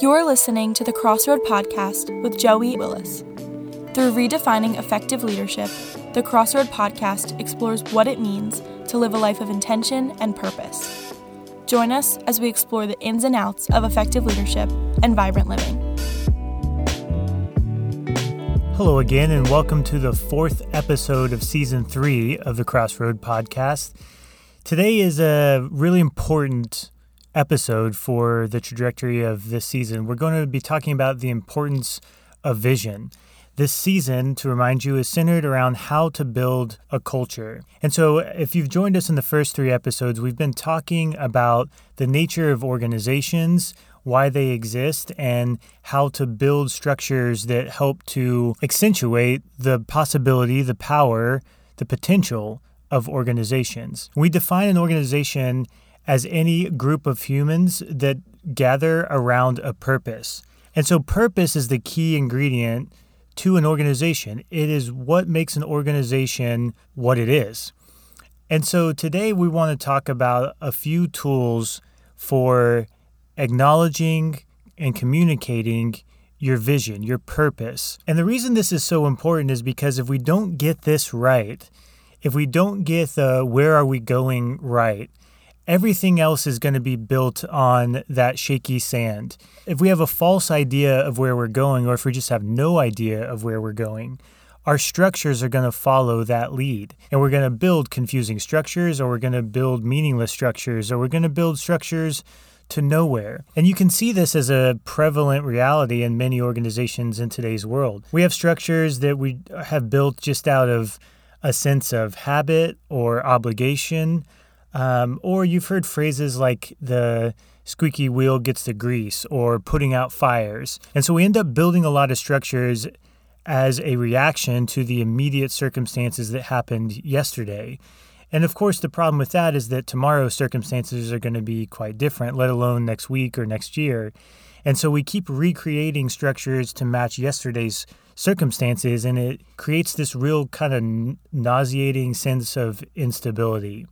You're listening to the Crossroad Podcast with Joey Willis. Through redefining effective leadership, the Crossroad Podcast explores what it means to live a life of intention and purpose. Join us as we explore the ins and outs of effective leadership and vibrant living. Hello again, and welcome to the fourth episode of season three of the Crossroad Podcast. Today is a really important episode for the trajectory of this season. We're going to be talking about the importance of vision. This season, to remind you, is centered around how to build a culture. And so, if you've joined us in the first three episodes, we've been talking about the nature of organizations, why they exist, and how to build structures that help to accentuate the possibility, the power, the potential of organizations. We define an organization as any group of humans that gather around a purpose. And so, purpose is the key ingredient to an organization. It is what makes an organization what it is. And so, today we want to talk about a few tools for acknowledging and communicating your vision, your purpose. And the reason this is so important is because if we don't get this right, if we don't get the where are we going right, everything else is going to be built on that shaky sand. If we have a false idea of where we're going, or if we just have no idea of where we're going, our structures are going to follow that lead. And we're going to build confusing structures, or we're going to build meaningless structures, or we're going to build structures to nowhere. And you can see this as a prevalent reality in many organizations in today's world. We have structures that we have built just out of a sense of habit or obligation um, or you've heard phrases like the squeaky wheel gets the grease or putting out fires. And so we end up building a lot of structures as a reaction to the immediate circumstances that happened yesterday. And of course, the problem with that is that tomorrow's circumstances are going to be quite different, let alone next week or next year. And so we keep recreating structures to match yesterday's circumstances, and it creates this real kind of nauseating sense of instability.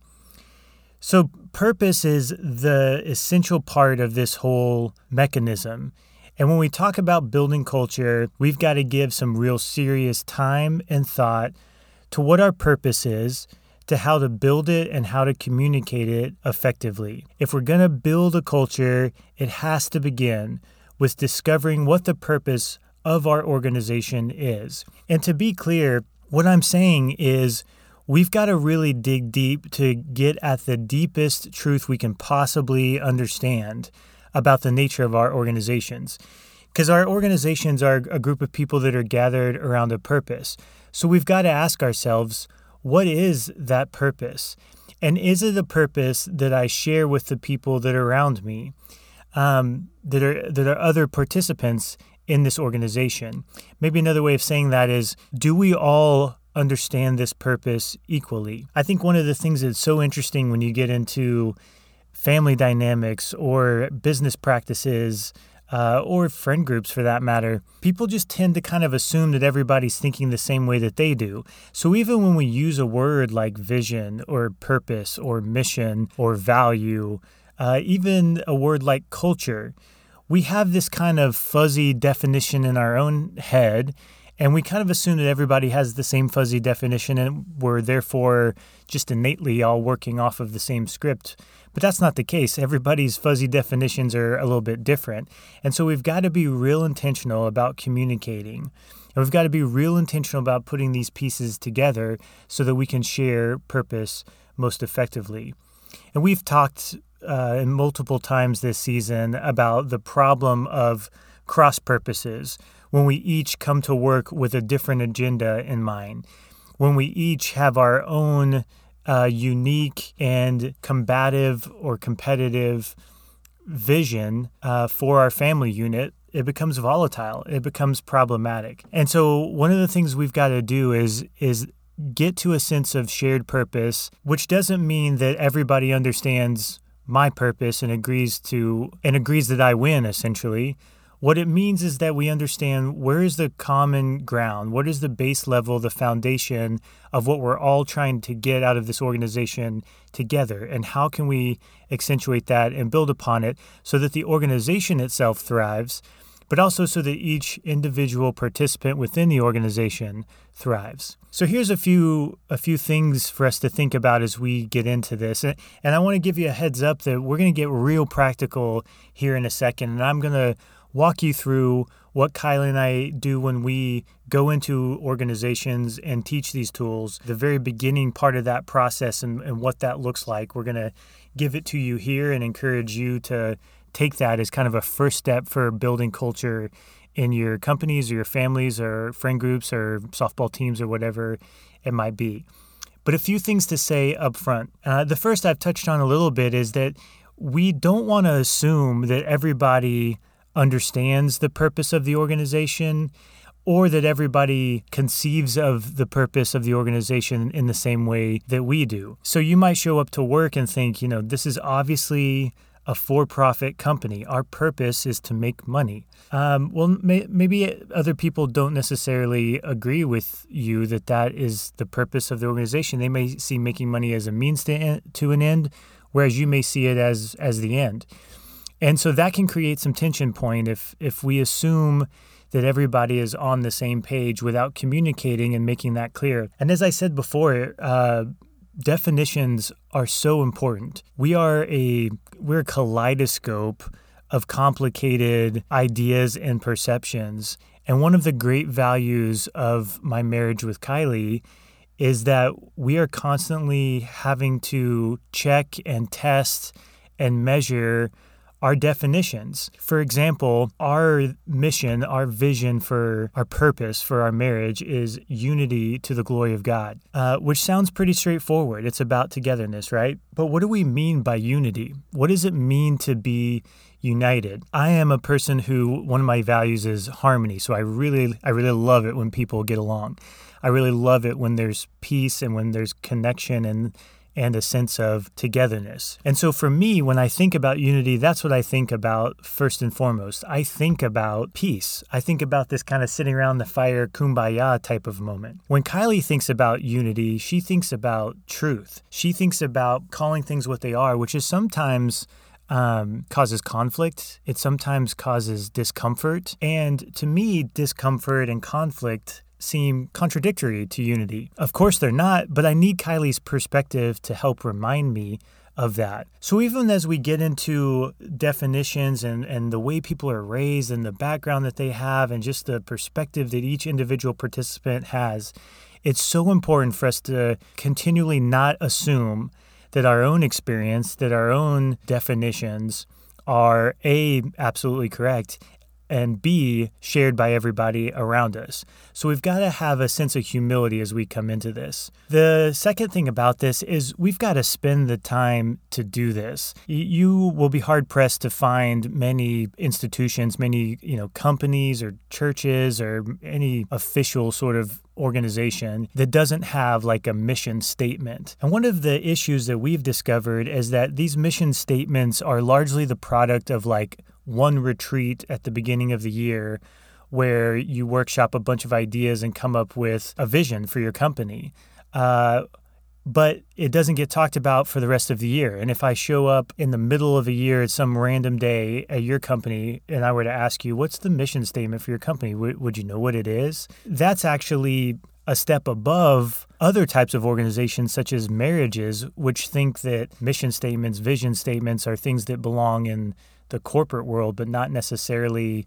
So, purpose is the essential part of this whole mechanism. And when we talk about building culture, we've got to give some real serious time and thought to what our purpose is, to how to build it, and how to communicate it effectively. If we're going to build a culture, it has to begin with discovering what the purpose of our organization is. And to be clear, what I'm saying is we've got to really dig deep to get at the deepest truth we can possibly understand about the nature of our organizations. Because our organizations are a group of people that are gathered around a purpose. So we've got to ask ourselves what is that purpose? And is it a purpose that I share with the people that are around me, um, that, are, that are other participants in this organization? Maybe another way of saying that is do we all understand this purpose equally. I think one of the things that's so interesting when you get into family dynamics or business practices uh, or friend groups for that matter, people just tend to kind of assume that everybody's thinking the same way that they do. So even when we use a word like vision or purpose or mission or value, uh, even a word like culture, we have this kind of fuzzy definition in our own head and we kind of assume that everybody has the same fuzzy definition and we're therefore just innately all working off of the same script. But that's not the case. Everybody's fuzzy definitions are a little bit different. And so we've got to be real intentional about communicating. And we've got to be real intentional about putting these pieces together so that we can share purpose most effectively. And we've talked uh, multiple times this season about the problem of cross purposes when we each come to work with a different agenda in mind, when we each have our own uh, unique and combative or competitive vision uh, for our family unit, it becomes volatile. It becomes problematic. And so one of the things we've got to do is is get to a sense of shared purpose, which doesn't mean that everybody understands my purpose and agrees to and agrees that I win essentially What it means is that we understand where is the common ground, what is the base level, the foundation of what we're all trying to get out of this organization together, and how can we accentuate that and build upon it so that the organization itself thrives but also so that each individual participant within the organization thrives. So here's a few a few things for us to think about as we get into this. And, and I want to give you a heads up that we're going to get real practical here in a second and I'm going to walk you through what Kylie and I do when we go into organizations and teach these tools, the very beginning part of that process and, and what that looks like. We're going to give it to you here and encourage you to take that as kind of a first step for building culture in your companies or your families or friend groups or softball teams or whatever it might be. But a few things to say up front. Uh, the first I've touched on a little bit is that we don't want to assume that everybody understands the purpose of the organization or that everybody conceives of the purpose of the organization in the same way that we do. So you might show up to work and think, you know, this is obviously a for profit company. Our purpose is to make money. Um, well, may, maybe other people don't necessarily agree with you that that is the purpose of the organization. They may see making money as a means to, to an end, whereas you may see it as, as the end. And so that can create some tension point if, if we assume that everybody is on the same page without communicating and making that clear. And as I said before, uh, definitions are so important. We are a we're a kaleidoscope of complicated ideas and perceptions. And one of the great values of my marriage with Kylie is that we are constantly having to check and test and measure our definitions. For example, our mission, our vision for our purpose for our marriage is unity to the glory of God, uh, which sounds pretty straightforward. It's about togetherness, right? But what do we mean by unity? What does it mean to be united? I am a person who one of my values is harmony, so I really I really love it when people get along. I really love it when there's peace and when there's connection and and a sense of togetherness. And so for me, when I think about unity, that's what I think about first and foremost. I think about peace. I think about this kind of sitting around the fire, kumbaya type of moment. When Kylie thinks about unity, she thinks about truth. She thinks about calling things what they are, which is sometimes um, causes conflict. It sometimes causes discomfort. And to me, discomfort and conflict seem contradictory to unity. Of course, they're not, but I need Kylie's perspective to help remind me of that. So even as we get into definitions and, and the way people are raised and the background that they have and just the perspective that each individual participant has, it's so important for us to continually not assume that our own experience, that our own definitions are A, absolutely correct, and B, shared by everybody around us. So we've got to have a sense of humility as we come into this. The second thing about this is we've got to spend the time to do this. You will be hard pressed to find many institutions, many, you know, companies or churches or any official sort of organization that doesn't have like a mission statement. And one of the issues that we've discovered is that these mission statements are largely the product of like one retreat at the beginning of the year where you workshop a bunch of ideas and come up with a vision for your company. Uh, but it doesn't get talked about for the rest of the year. And if I show up in the middle of a year at some random day at your company and I were to ask you, what's the mission statement for your company? W- would you know what it is? That's actually a step above other types of organizations, such as marriages, which think that mission statements, vision statements are things that belong in the corporate world, but not necessarily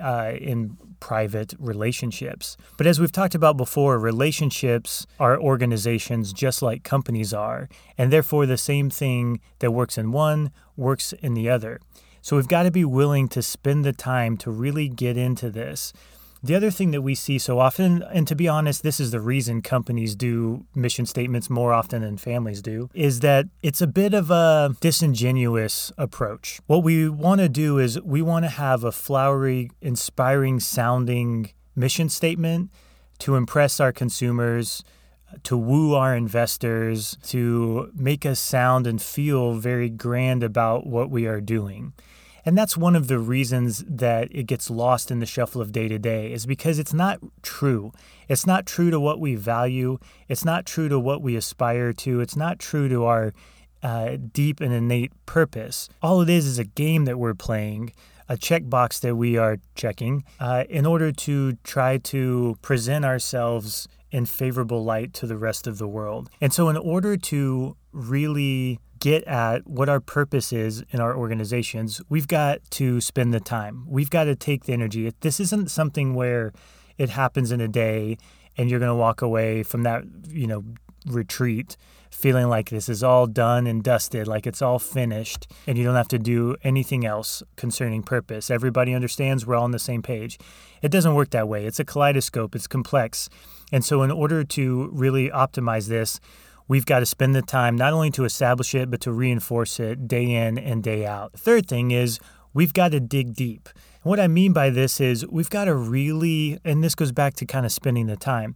uh, in private relationships. But as we've talked about before, relationships are organizations just like companies are, and therefore the same thing that works in one works in the other. So we've got to be willing to spend the time to really get into this. The other thing that we see so often, and to be honest, this is the reason companies do mission statements more often than families do, is that it's a bit of a disingenuous approach. What we want to do is we want to have a flowery, inspiring sounding mission statement to impress our consumers, to woo our investors, to make us sound and feel very grand about what we are doing. And that's one of the reasons that it gets lost in the shuffle of day to day is because it's not true. It's not true to what we value. It's not true to what we aspire to. It's not true to our uh, deep and innate purpose. All it is is a game that we're playing, a checkbox that we are checking uh, in order to try to present ourselves in favorable light to the rest of the world. And so, in order to really get at what our purpose is in our organizations, we've got to spend the time. We've got to take the energy. This isn't something where it happens in a day and you're going to walk away from that, you know, retreat feeling like this is all done and dusted, like it's all finished, and you don't have to do anything else concerning purpose. Everybody understands we're all on the same page. It doesn't work that way. It's a kaleidoscope, it's complex. And so, in order to really optimize this, we've got to spend the time not only to establish it, but to reinforce it day in and day out. third thing is we've got to dig deep. what I mean by this is we've got to really, and this goes back to kind of spending the time,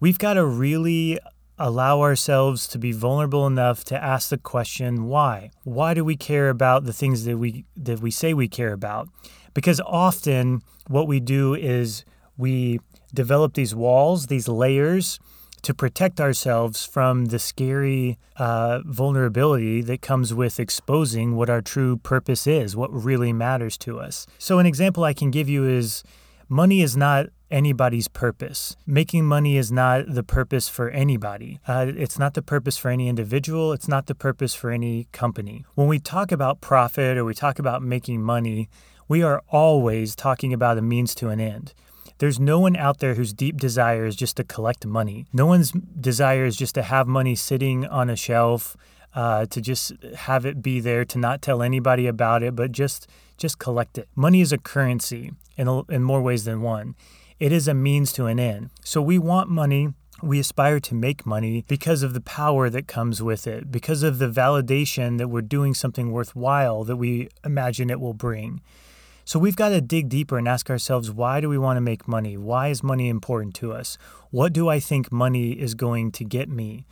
we've got to really allow ourselves to be vulnerable enough to ask the question why why do we care about the things that we that we say we care about because often what we do is we develop these walls these layers to protect ourselves from the scary uh, vulnerability that comes with exposing what our true purpose is, what really matters to us. So, an example I can give you is money is not anybody's purpose. Making money is not the purpose for anybody. Uh, it's not the purpose for any individual. It's not the purpose for any company. When we talk about profit or we talk about making money, we are always talking about a means to an end. There's no one out there whose deep desire is just to collect money. No one's desire is just to have money sitting on a shelf, uh, to just have it be there, to not tell anybody about it, but just just collect it. Money is a currency in, a, in more ways than one. It is a means to an end. So we want money we aspire to make money because of the power that comes with it, because of the validation that we're doing something worthwhile that we imagine it will bring. So we've got to dig deeper and ask ourselves why do we want to make money? Why is money important to us? What do I think money is going to get me?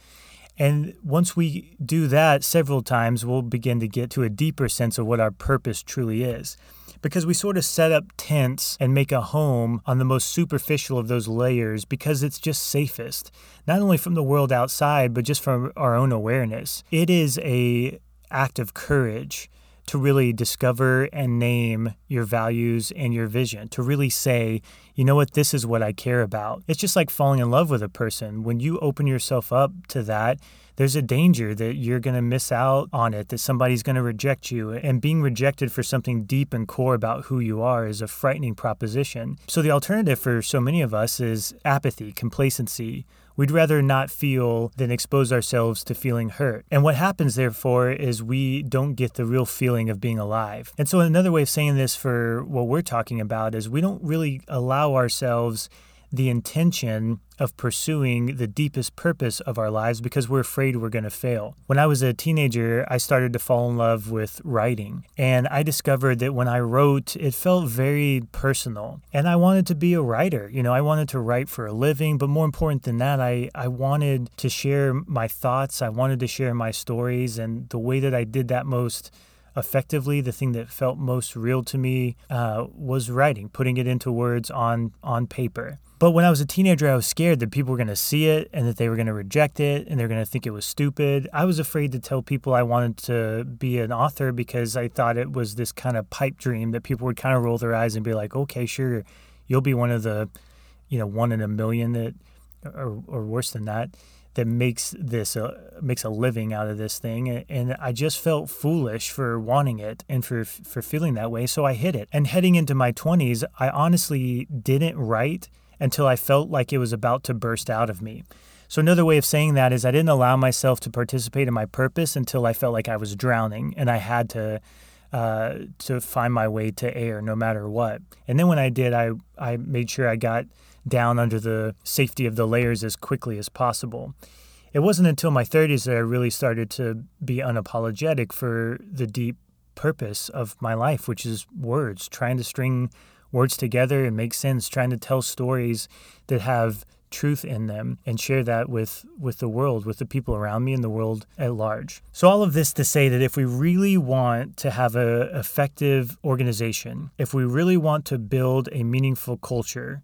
And once we do that several times, we'll begin to get to a deeper sense of what our purpose truly is. Because we sort of set up tents and make a home on the most superficial of those layers because it's just safest, not only from the world outside, but just from our own awareness. It is a act of courage to really discover and name your values and your vision, to really say, you know what, this is what I care about. It's just like falling in love with a person. When you open yourself up to that, there's a danger that you're going to miss out on it, that somebody's going to reject you. And being rejected for something deep and core about who you are is a frightening proposition. So the alternative for so many of us is apathy, complacency, We'd rather not feel than expose ourselves to feeling hurt. And what happens, therefore, is we don't get the real feeling of being alive. And so, another way of saying this for what we're talking about is we don't really allow ourselves the intention of pursuing the deepest purpose of our lives because we're afraid we're going to fail. When I was a teenager, I started to fall in love with writing. And I discovered that when I wrote, it felt very personal. And I wanted to be a writer. You know, I wanted to write for a living. But more important than that, I, I wanted to share my thoughts, I wanted to share my stories. And the way that I did that most effectively the thing that felt most real to me uh, was writing putting it into words on on paper but when I was a teenager, I was scared that people were going to see it and that they were going to reject it and they're going to think it was stupid. I was afraid to tell people I wanted to be an author because I thought it was this kind of pipe dream that people would kind of roll their eyes and be like, okay, sure, you'll be one of the, you know, one in a million that, or, or worse than that, that makes this uh, makes a living out of this thing and I just felt foolish for wanting it and for for feeling that way so I hid it and heading into my 20s I honestly didn't write until I felt like it was about to burst out of me. So, another way of saying that is I didn't allow myself to participate in my purpose until I felt like I was drowning and I had to. Uh, to find my way to air no matter what. And then when I did, I, I made sure I got down under the safety of the layers as quickly as possible. It wasn't until my 30s that I really started to be unapologetic for the deep purpose of my life, which is words, trying to string words together and make sense, trying to tell stories that have truth in them and share that with with the world with the people around me and the world at large. So all of this to say that if we really want to have a effective organization if we really want to build a meaningful culture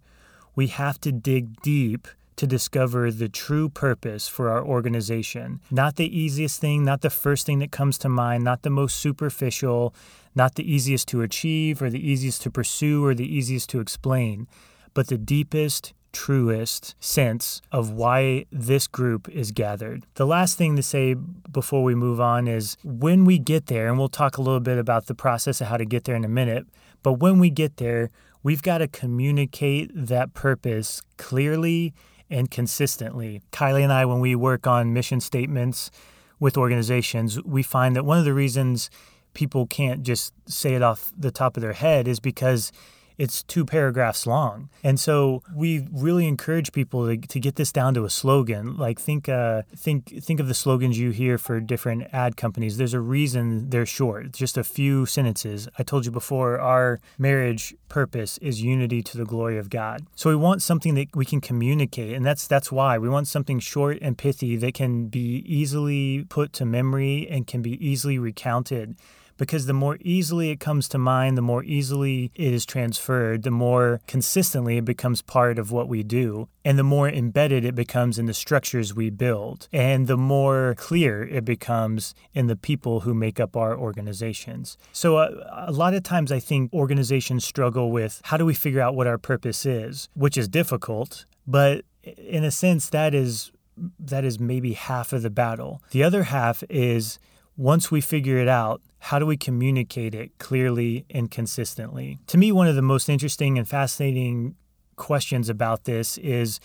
we have to dig deep to discover the true purpose for our organization. Not the easiest thing, not the first thing that comes to mind, not the most superficial, not the easiest to achieve or the easiest to pursue or the easiest to explain, but the deepest, truest sense of why this group is gathered. The last thing to say before we move on is when we get there, and we'll talk a little bit about the process of how to get there in a minute, but when we get there, we've got to communicate that purpose clearly and consistently. Kylie and I, when we work on mission statements with organizations, we find that one of the reasons people can't just say it off the top of their head is because it's two paragraphs long. And so we really encourage people to, to get this down to a slogan. Like think uh, think think of the slogans you hear for different ad companies. There's a reason they're short. just a few sentences. I told you before our marriage purpose is unity to the glory of God. So we want something that we can communicate and that's that's why we want something short and pithy that can be easily put to memory and can be easily recounted because the more easily it comes to mind, the more easily it is transferred, the more consistently it becomes part of what we do, and the more embedded it becomes in the structures we build, and the more clear it becomes in the people who make up our organizations. So, uh, a lot of times I think organizations struggle with how do we figure out what our purpose is, which is difficult, but in a sense, that is that is maybe half of the battle. The other half is once we figure it out, how do we communicate it clearly and consistently? To me, one of the most interesting and fascinating questions about this is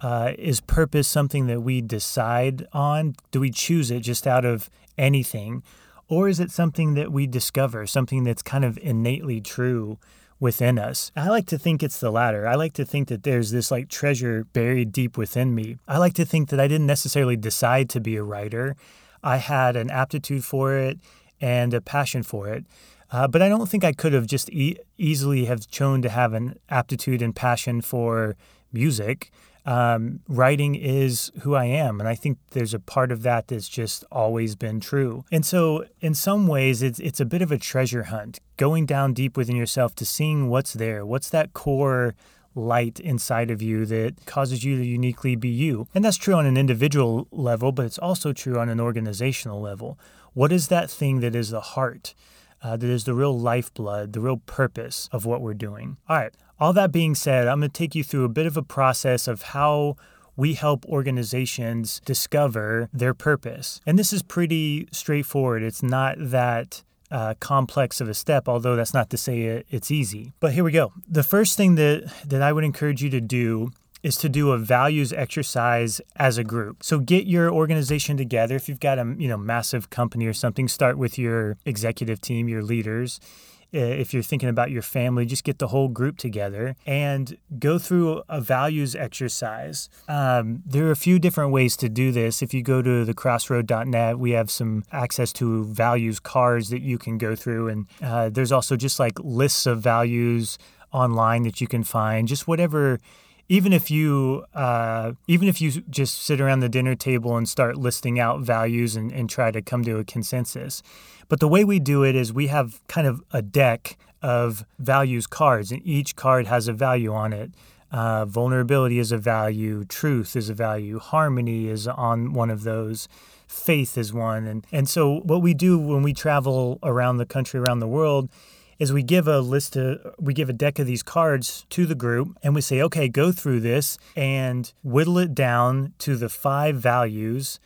uh, is purpose something that we decide on? Do we choose it just out of anything? Or is it something that we discover, something that's kind of innately true within us? I like to think it's the latter. I like to think that there's this like treasure buried deep within me. I like to think that I didn't necessarily decide to be a writer. I had an aptitude for it and a passion for it. Uh, but I don't think I could have just e- easily have chosen to have an aptitude and passion for music. Um, writing is who I am, and I think there's a part of that that's just always been true. And so, in some ways, it's it's a bit of a treasure hunt, going down deep within yourself to seeing what's there, what's that core light inside of you that causes you to uniquely be you. And that's true on an individual level, but it's also true on an organizational level. What is that thing that is the heart, uh, that is the real lifeblood, the real purpose of what we're doing? All right, all that being said, I'm going to take you through a bit of a process of how we help organizations discover their purpose. And this is pretty straightforward. It's not that uh, complex of a step, although that's not to say it, it's easy. But here we go. The first thing that, that I would encourage you to do is to do a values exercise as a group. So get your organization together. If you've got a you know massive company or something, start with your executive team, your leaders if you're thinking about your family, just get the whole group together and go through a values exercise. Um, there are a few different ways to do this. If you go to thecrossroad.net, we have some access to values cards that you can go through. And uh, there's also just like lists of values online that you can find, just whatever even if you uh, even if you just sit around the dinner table and start listing out values and, and try to come to a consensus. But the way we do it is we have kind of a deck of values cards and each card has a value on it. Uh, vulnerability is a value truth is a value harmony is on one of those faith is one. And and so what we do when we travel around the country around the world is we give a list of we give a deck of these cards to the group and we say okay go through this and whittle it down to the five values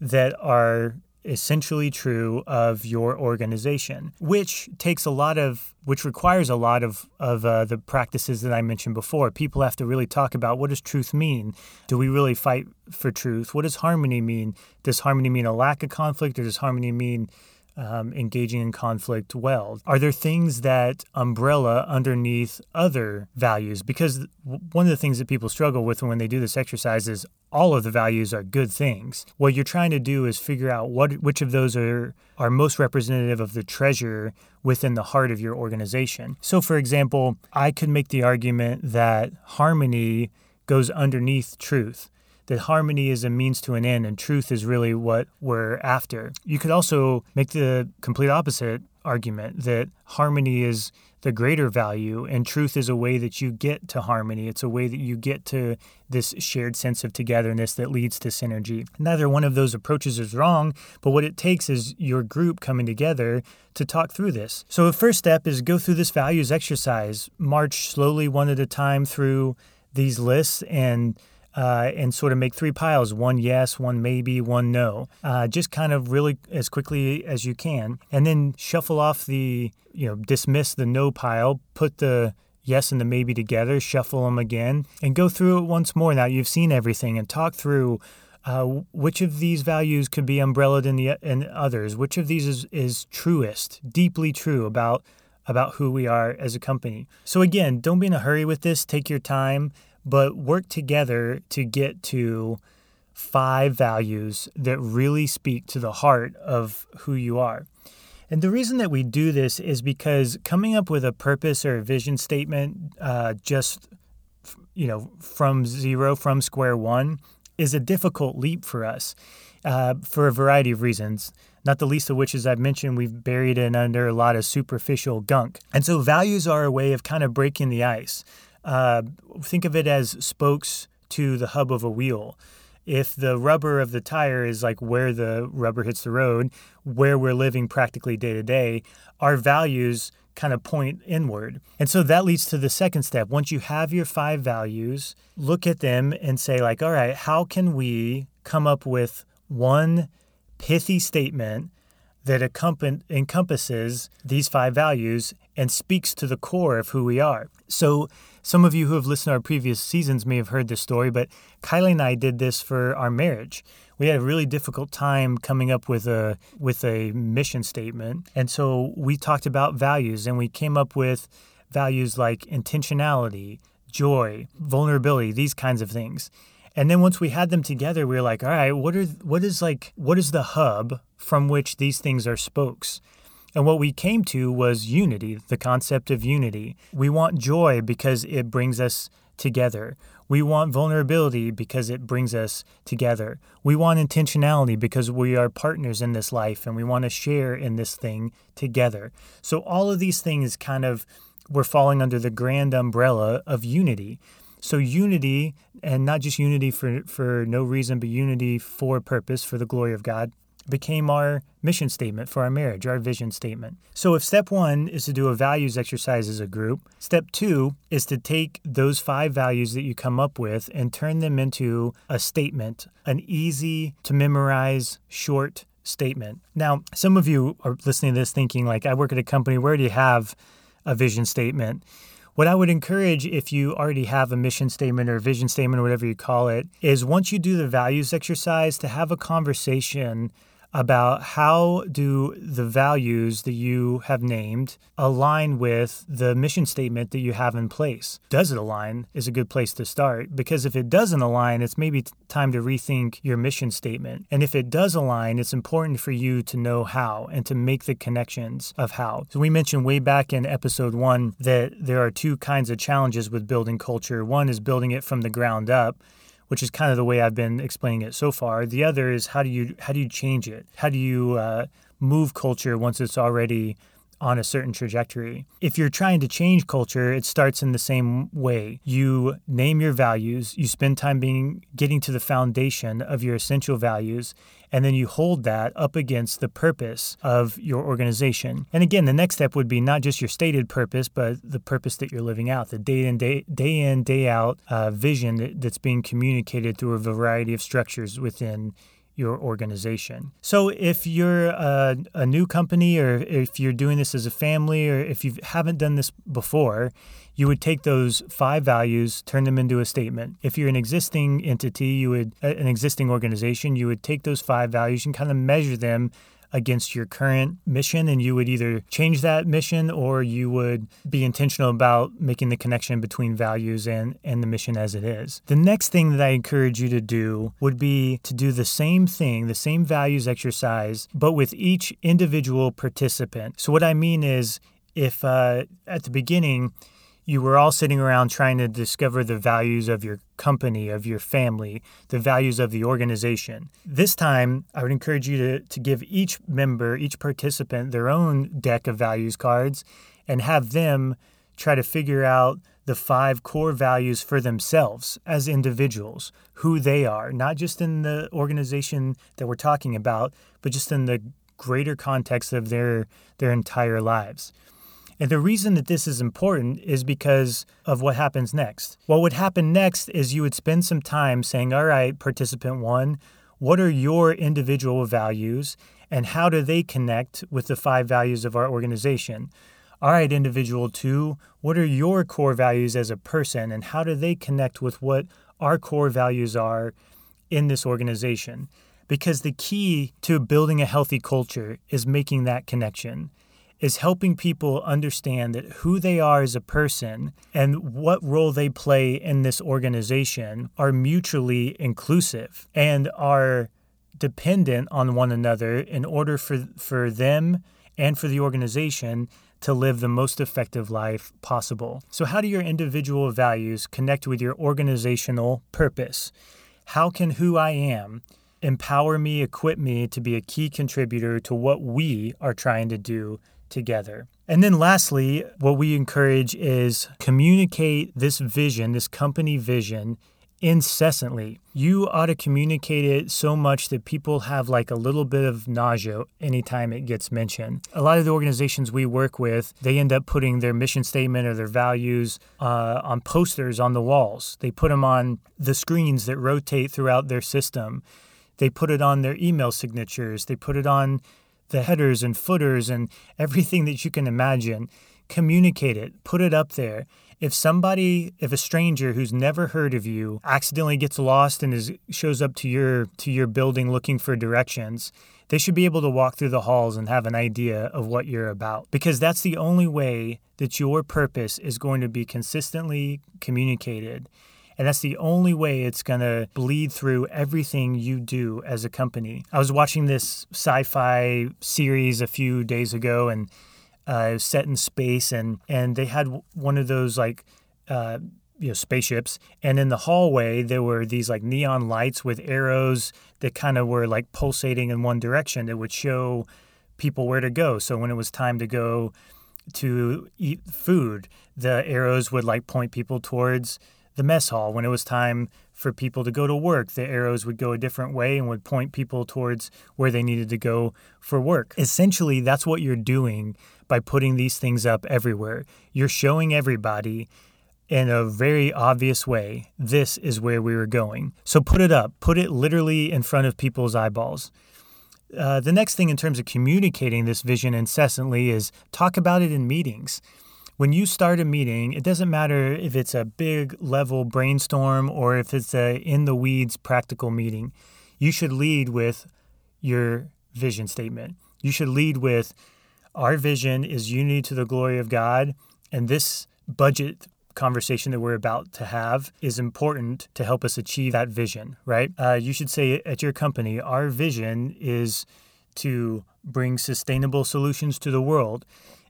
that are essentially true of your organization which takes a lot of which requires a lot of of uh, the practices that i mentioned before. People have to really talk about what does truth mean? Do we really fight for truth? What does harmony mean? Does harmony mean a lack of conflict or does harmony mean um, engaging in conflict well? Are there things that umbrella underneath other values? Because one of the things that people struggle with when they do this exercise is all of the values are good things. What you're trying to do is figure out what which of those are are most representative of the treasure within the heart of your organization. So for example, I could make the argument that harmony goes underneath truth that harmony is a means to an end and truth is really what we're after. You could also make the complete opposite argument that harmony is the greater value and truth is a way that you get to harmony. It's a way that you get to this shared sense of togetherness that leads to synergy. Neither one of those approaches is wrong, but what it takes is your group coming together to talk through this. So, the first step is go through this values exercise, march slowly one at a time through these lists and uh, and sort of make three piles one yes, one maybe, one no. Uh, just kind of really as quickly as you can. And then shuffle off the, you know, dismiss the no pile, put the yes and the maybe together, shuffle them again, and go through it once more. Now you've seen everything and talk through. Uh, which of these values could be umbrellaed in the in others? Which of these is, is truest, deeply true about about who we are as a company? So again, don't be in a hurry with this. Take your time but work together to get to five values that really speak to the heart of who you are. And the reason that we do this is because coming up with a purpose or a vision statement uh, just you know from zero from square one is a difficult leap for us uh, for a variety of reasons. Not the least of which as i've mentioned we've buried it under a lot of superficial gunk. And so values are a way of kind of breaking the ice uh, think of it as spokes to the hub of a wheel. If the rubber of the tire is like where the rubber hits the road, where we're living practically day to day, our values kind of point inward. And so that leads to the second step. Once you have your five values, look at them and say, like, all right, how can we come up with one pithy statement that encompasses these five values and speaks to the core of who we are? So some of you who have listened to our previous seasons may have heard this story, but Kylie and I did this for our marriage. We had a really difficult time coming up with a with a mission statement, and so we talked about values, and we came up with values like intentionality, joy, vulnerability, these kinds of things. And then once we had them together, we were like, all right, what are what is like what is the hub from which these things are spokes? And what we came to was unity, the concept of unity. We want joy because it brings us together. We want vulnerability because it brings us together. We want intentionality because we are partners in this life and we want to share in this thing together. So, all of these things kind of were falling under the grand umbrella of unity. So, unity, and not just unity for, for no reason, but unity for purpose, for the glory of God, became our mission statement for our marriage, our vision statement. So, if step one is to do a values exercise as a group, step two is to take those five values that you come up with and turn them into a statement, an easy to memorize, short statement. Now, some of you are listening to this thinking, like, I work at a company, where do you have a vision statement? What I would encourage if you already have a mission statement or vision statement or whatever you call it is once you do the values exercise to have a conversation about how do the values that you have named align with the mission statement that you have in place. Does it align is a good place to start because if it doesn't align, it's maybe time to rethink your mission statement. And if it does align, it's important for you to know how and to make the connections of how. So we mentioned way back in episode 1 that there are two kinds of challenges with building culture. One is building it from the ground up which is kind of the way I've been explaining it so far. The other is how do you how do you change it? How do you uh, move culture once it's already on a certain trajectory. If you're trying to change culture, it starts in the same way. You name your values, you spend time being getting to the foundation of your essential values, and then you hold that up against the purpose of your organization. And again, the next step would be not just your stated purpose, but the purpose that you're living out, the day in day day in day out uh, vision that's being communicated through a variety of structures within your organization. So if you're a, a, new company or if you're doing this as a family or if you haven't done this before, you would take those five values, turn them into a statement. If you're an existing entity, you would an existing organization, you would take those five values and kind of measure them against your current mission and you would either change that mission or you would be intentional about making the connection between values and, and the mission as it is. The next thing that I encourage you to do would be to do the same thing, the same values exercise, but with each individual participant. So, what I mean is, if uh, at the beginning, you were all sitting around trying to discover the values of your company, of your family, the values of the organization. This time, I would encourage you to, to give each member, each participant, their own deck of values cards and have them try to figure out the five core values for themselves as individuals, who they are, not just in the organization that we're talking about, but just in the greater context of their their entire lives. And the reason that this is important is because of what happens next. What would happen next is you would spend some time saying, All right, participant one, what are your individual values and how do they connect with the five values of our organization? All right, individual two, what are your core values as a person and how do they connect with what our core values are in this organization? Because the key to building a healthy culture is making that connection is helping people understand that who they are as a person and what role they play in this organization are mutually inclusive and are dependent on one another in order for, for them and for the organization to live the most effective life possible. So, how do your individual values connect with your organizational purpose? How can who I am empower me, equip me to be a key contributor to what we are trying to do together. And then lastly, what we encourage is communicate this vision, this company vision incessantly. You ought to communicate it so much that people have like a little bit of nausea anytime it gets mentioned. A lot of the organizations we work with, they end up putting their mission statement or their values uh, on posters on the walls. They put them on the screens that rotate throughout their system. They put it on their email signatures. They put it on the headers and footers and everything that you can imagine. Communicate it, put it up there. If somebody, if a stranger who's never heard of you accidentally gets lost and is shows up to your to your building looking for directions, they should be able to walk through the halls and have an idea of what you're about because that's the only way that your purpose is going to be consistently communicated and that's the only way it's going to bleed through everything you do as a company. I was watching this sci fi series a few days ago and uh, it was set in space, and, and they had one of those like, uh, you know, spaceships. And in the hallway, there were these like neon lights with arrows that kind of were like pulsating in one direction that would show people where to go. So when it was time to go to eat food, the arrows would like point people towards the mess hall. When it was time for people to go to work, the arrows would go a different way and would point people towards where they needed to go for work. Essentially, that's what you're doing by putting these things up everywhere. You're showing everybody in a very obvious way this is where we were going. So put it up, put it literally in front of people's eyeballs. Uh, the next thing in terms of communicating this vision incessantly is talk about it in meetings when you start a meeting, it doesn't matter if it's a big level brainstorm or if it's a in the weeds practical meeting. You should lead with your vision statement. You should lead with our vision is unity to the glory of God, and this budget conversation that we're about to have is important to help us achieve that vision, right? Uh, you should say at your company, our vision is to bring sustainable solutions to the world.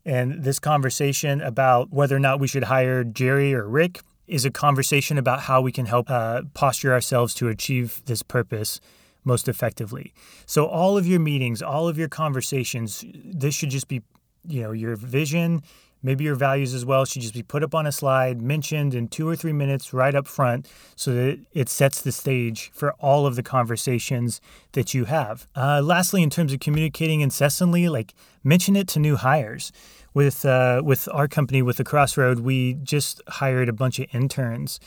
And this conversation about whether or not we should hire Jerry or Rick is a conversation about how we can help uh, posture ourselves to achieve this purpose most effectively. So all of your meetings, all of your conversations, this should just be, you know, your vision, maybe your values as well should just be put up on a slide, mentioned in two or three minutes right up front so that it sets the stage for all of the conversations that you have. Uh, lastly, in terms of communicating incessantly, like mention it to new hires. With, uh, with our company, with the Crossroad, we just hired a bunch of interns.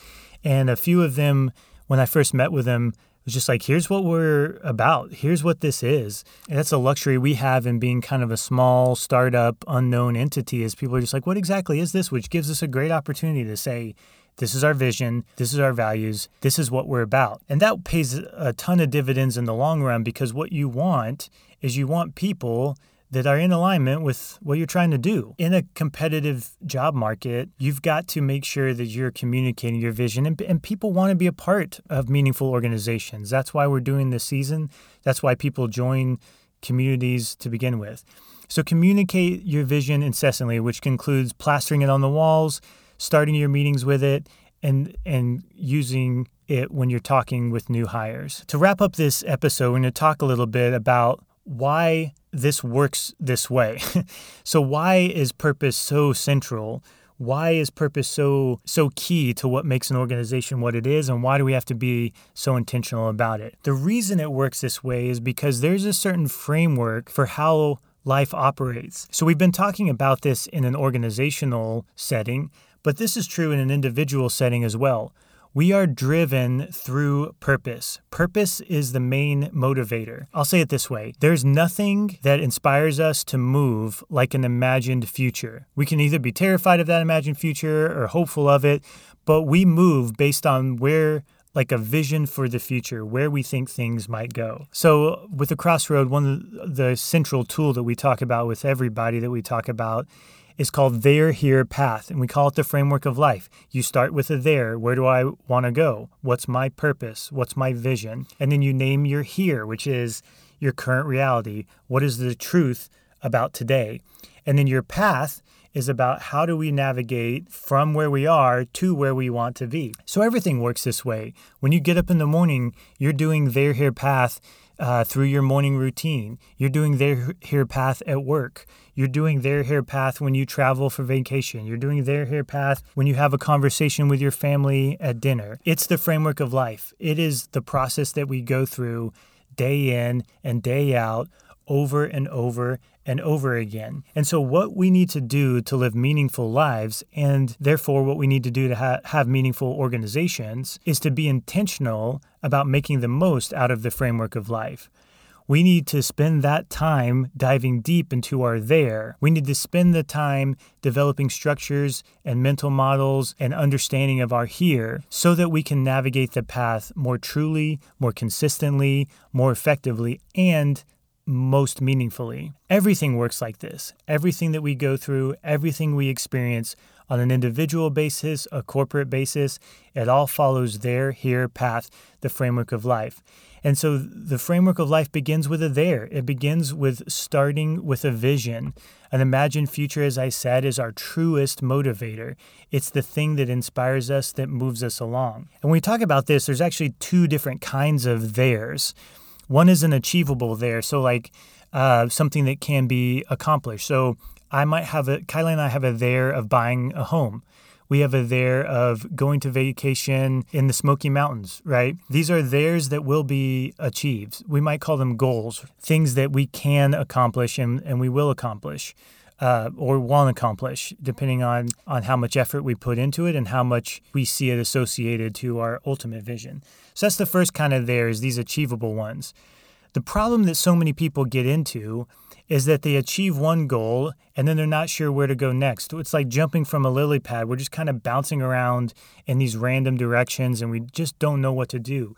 And a few of them, when I first met with them, was just like, here's what we're about. Here's what this is. And that's a luxury we have in being kind of a small startup, unknown entity. Is people are just like, what exactly is this? Which gives us a great opportunity to say, this is our vision. This is our values. This is what we're about. And that pays a ton of dividends in the long run because what you want is you want people that are in alignment with what you're trying to do. In a competitive job market, you've got to make sure that you're communicating your vision, and, and people want to be a part of meaningful organizations. That's why we're doing this season. That's why people join communities to begin with. So communicate your vision incessantly, which includes plastering it on the walls, starting your meetings with it, and and using it when you're talking with new hires. To wrap up this episode, we're going to talk a little bit about why this works this way. so why is purpose so central? Why is purpose so so key to what makes an organization what it is and why do we have to be so intentional about it? The reason it works this way is because there's a certain framework for how life operates. So we've been talking about this in an organizational setting, but this is true in an individual setting as well. We are driven through purpose. Purpose is the main motivator. I'll say it this way there's nothing that inspires us to move like an imagined future. We can either be terrified of that imagined future or hopeful of it, but we move based on where like a vision for the future, where we think things might go. So, with the crossroad, one of the central tool that we talk about with everybody that we talk about is called there, here, path, and we call it the framework of life. You start with a there. Where do I want to go? What's my purpose? What's my vision? And then you name your here, which is your current reality. What is the truth about today? And then your path is about how do we navigate from where we are to where we want to be. So everything works this way. When you get up in the morning, you're doing there, here, path uh, through your morning routine. You're doing there, here, path at work. You're doing there, here, path when you travel for vacation. You're doing there, here, path when you have a conversation with your family at dinner. It's the framework of life. It is the process that we go through day in and day out over and over and over again. And so, what we need to do to live meaningful lives, and therefore what we need to do to ha- have meaningful organizations, is to be intentional about making the most out of the framework of life. We need to spend that time diving deep into our there. We need to spend the time developing structures and mental models and understanding of our here so that we can navigate the path more truly, more consistently, more effectively, and most meaningfully. Everything works like this. Everything that we go through, everything we experience on an individual basis, a corporate basis, it all follows there, here, path, the framework of life. And so the framework of life begins with a there. It begins with starting with a vision. An imagined future, as I said, is our truest motivator. It's the thing that inspires us, that moves us along. And when we talk about this, there's actually two different kinds of theirs. One is an achievable there, so like uh, something that can be accomplished. So I might have a Kylie and I have a there of buying a home. We have a there of going to vacation in the Smoky Mountains, right? These are theirs that will be achieved. We might call them goals, things that we can accomplish and, and we will accomplish. Uh, or want to accomplish, depending on on how much effort we put into it and how much we see it associated to our ultimate vision. So that's the first kind of there is these achievable ones. The problem that so many people get into is that they achieve one goal and then they're not sure where to go next. It's like jumping from a lily pad. We're just kind of bouncing around in these random directions and we just don't know what to do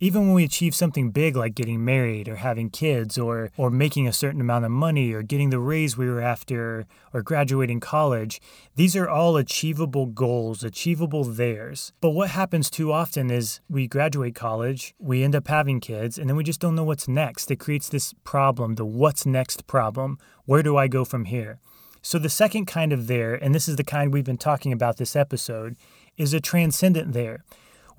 even when we achieve something big like getting married or having kids or or making a certain amount of money or getting the raise we were after or graduating college these are all achievable goals achievable theirs. But what happens too often is we graduate college we end up having kids and then we just don't know what's next. It creates this problem the what's next problem. Where do i go from here? So the second kind of there and this is the kind we've been talking about this episode is a transcendent there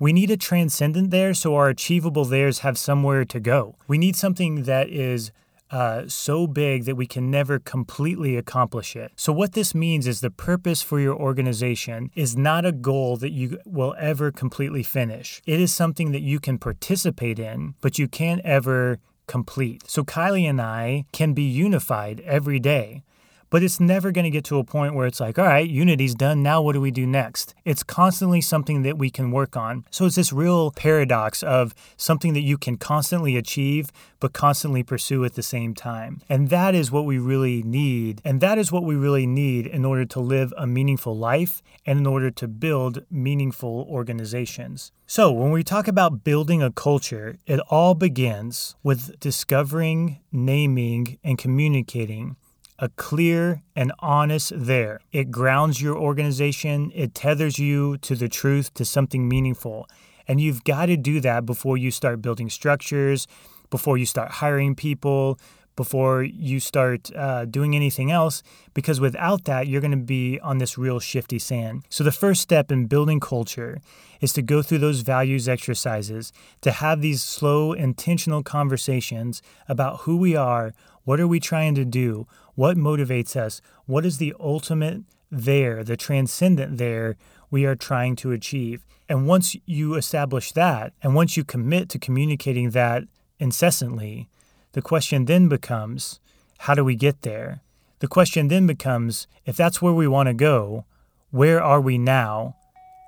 we need a transcendent there so our achievable theirs have somewhere to go. We need something that is uh, so big that we can never completely accomplish it. So, what this means is the purpose for your organization is not a goal that you will ever completely finish. It is something that you can participate in, but you can't ever complete. So, Kylie and I can be unified every day but it's never going to get to a point where it's like, all right, Unity's done. Now what do we do next? It's constantly something that we can work on. So it's this real paradox of something that you can constantly achieve, but constantly pursue at the same time. And that is what we really need. And that is what we really need in order to live a meaningful life and in order to build meaningful organizations. So, when we talk about building a culture, it all begins with discovering, naming, and communicating a clear and honest there. It grounds your organization, it tethers you to the truth, to something meaningful. And you've got to do that before you start building structures, before you start hiring people, before you start uh, doing anything else, because without that, you're going to be on this real shifty sand. So, the first step in building culture is to go through those values exercises, to have these slow, intentional conversations about who we are, what are we trying to do, what motivates us, what is the ultimate there, the transcendent there we are trying to achieve. And once you establish that, and once you commit to communicating that incessantly, the question then becomes how do we get there? The question then becomes if that's where we want to go, where are we now?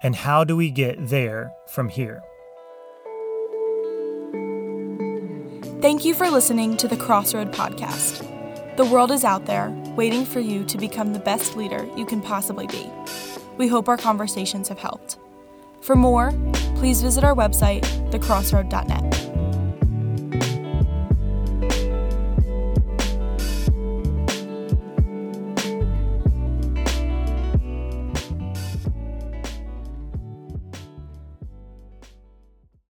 And how do we get there from here? Thank you for listening to the Crossroad Podcast. The world is out there waiting for you to become the best leader you can possibly be. We hope our conversations have helped. For more, please visit our website, thecrossroad.net.